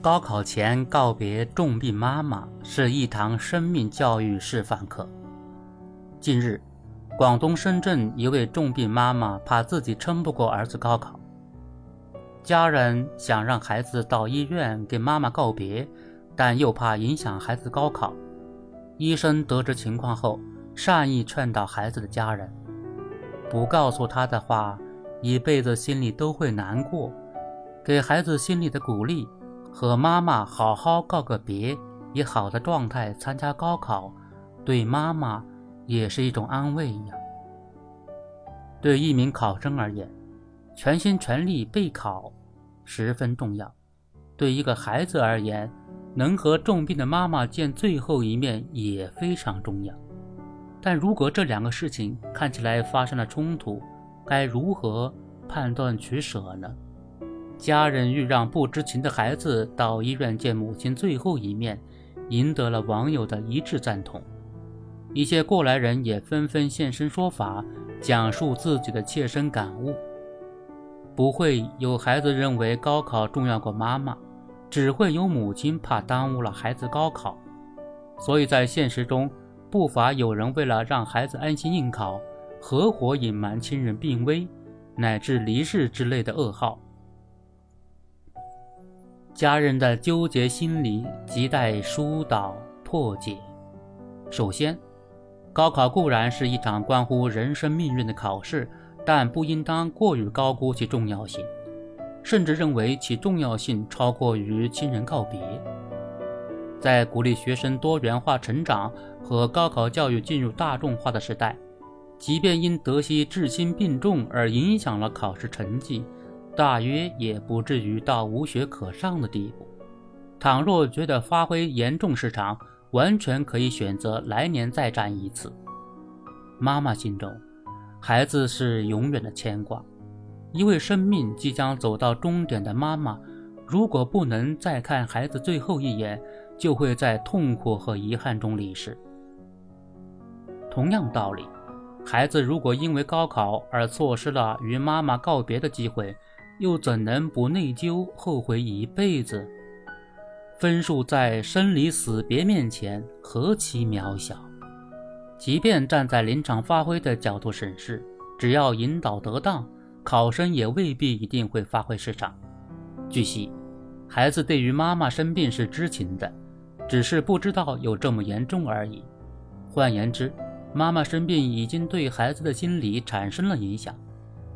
高考前告别重病妈妈是一堂生命教育示范课。近日，广东深圳一位重病妈妈怕自己撑不过儿子高考，家人想让孩子到医院给妈妈告别，但又怕影响孩子高考。医生得知情况后，善意劝导孩子的家人：不告诉他的话，一辈子心里都会难过。给孩子心里的鼓励，和妈妈好好告个别，以好的状态参加高考，对妈妈也是一种安慰呀。对一名考生而言，全心全力备考十分重要；对一个孩子而言，能和重病的妈妈见最后一面也非常重要。但如果这两个事情看起来发生了冲突，该如何判断取舍呢？家人欲让不知情的孩子到医院见母亲最后一面，赢得了网友的一致赞同。一些过来人也纷纷现身说法，讲述自己的切身感悟。不会有孩子认为高考重要过妈妈，只会有母亲怕耽误了孩子高考。所以在现实中，不乏有人为了让孩子安心应考，合伙隐瞒亲人病危，乃至离世之类的噩耗。家人的纠结心理亟待疏导破解。首先，高考固然是一场关乎人生命运的考试，但不应当过于高估其重要性，甚至认为其重要性超过于亲人告别。在鼓励学生多元化成长和高考教育进入大众化的时代，即便因得悉至亲病重而影响了考试成绩，大约也不至于到无学可上的地步。倘若觉得发挥严重失常，完全可以选择来年再战一次。妈妈心中，孩子是永远的牵挂。一位生命即将走到终点的妈妈，如果不能再看孩子最后一眼，就会在痛苦和遗憾中离世。同样道理，孩子如果因为高考而错失了与妈妈告别的机会，又怎能不内疚后悔一辈子？分数在生离死别面前何其渺小！即便站在临场发挥的角度审视，只要引导得当，考生也未必一定会发挥失常。据悉，孩子对于妈妈生病是知情的，只是不知道有这么严重而已。换言之，妈妈生病已经对孩子的心理产生了影响。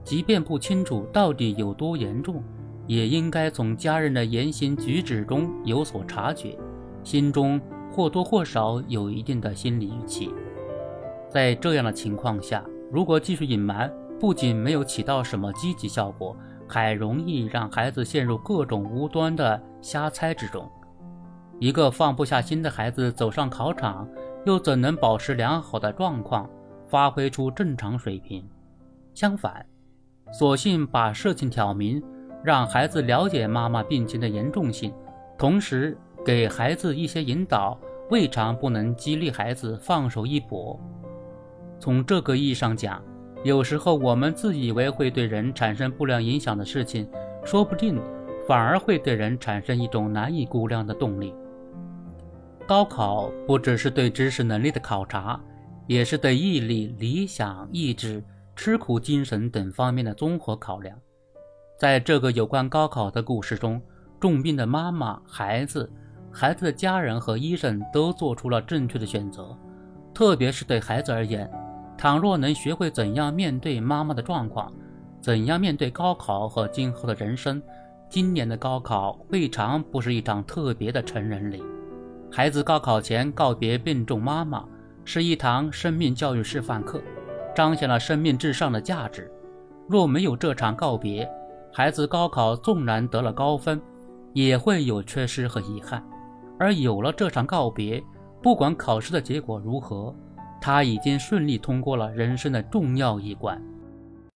即便不清楚到底有多严重，也应该从家人的言行举止中有所察觉，心中或多或少有一定的心理预期。在这样的情况下，如果继续隐瞒，不仅没有起到什么积极效果，还容易让孩子陷入各种无端的瞎猜之中。一个放不下心的孩子走上考场，又怎能保持良好的状况，发挥出正常水平？相反。索性把事情挑明，让孩子了解妈妈病情的严重性，同时给孩子一些引导，未尝不能激励孩子放手一搏。从这个意义上讲，有时候我们自以为会对人产生不良影响的事情，说不定反而会对人产生一种难以估量的动力。高考不只是对知识能力的考察，也是对毅力、理想、意志。吃苦精神等方面的综合考量，在这个有关高考的故事中，重病的妈妈、孩子、孩子的家人和医生都做出了正确的选择。特别是对孩子而言，倘若能学会怎样面对妈妈的状况，怎样面对高考和今后的人生，今年的高考未尝不是一场特别的成人礼。孩子高考前告别病重妈妈，是一堂生命教育示范课。彰显了生命至上的价值。若没有这场告别，孩子高考纵然得了高分，也会有缺失和遗憾；而有了这场告别，不管考试的结果如何，他已经顺利通过了人生的重要一关。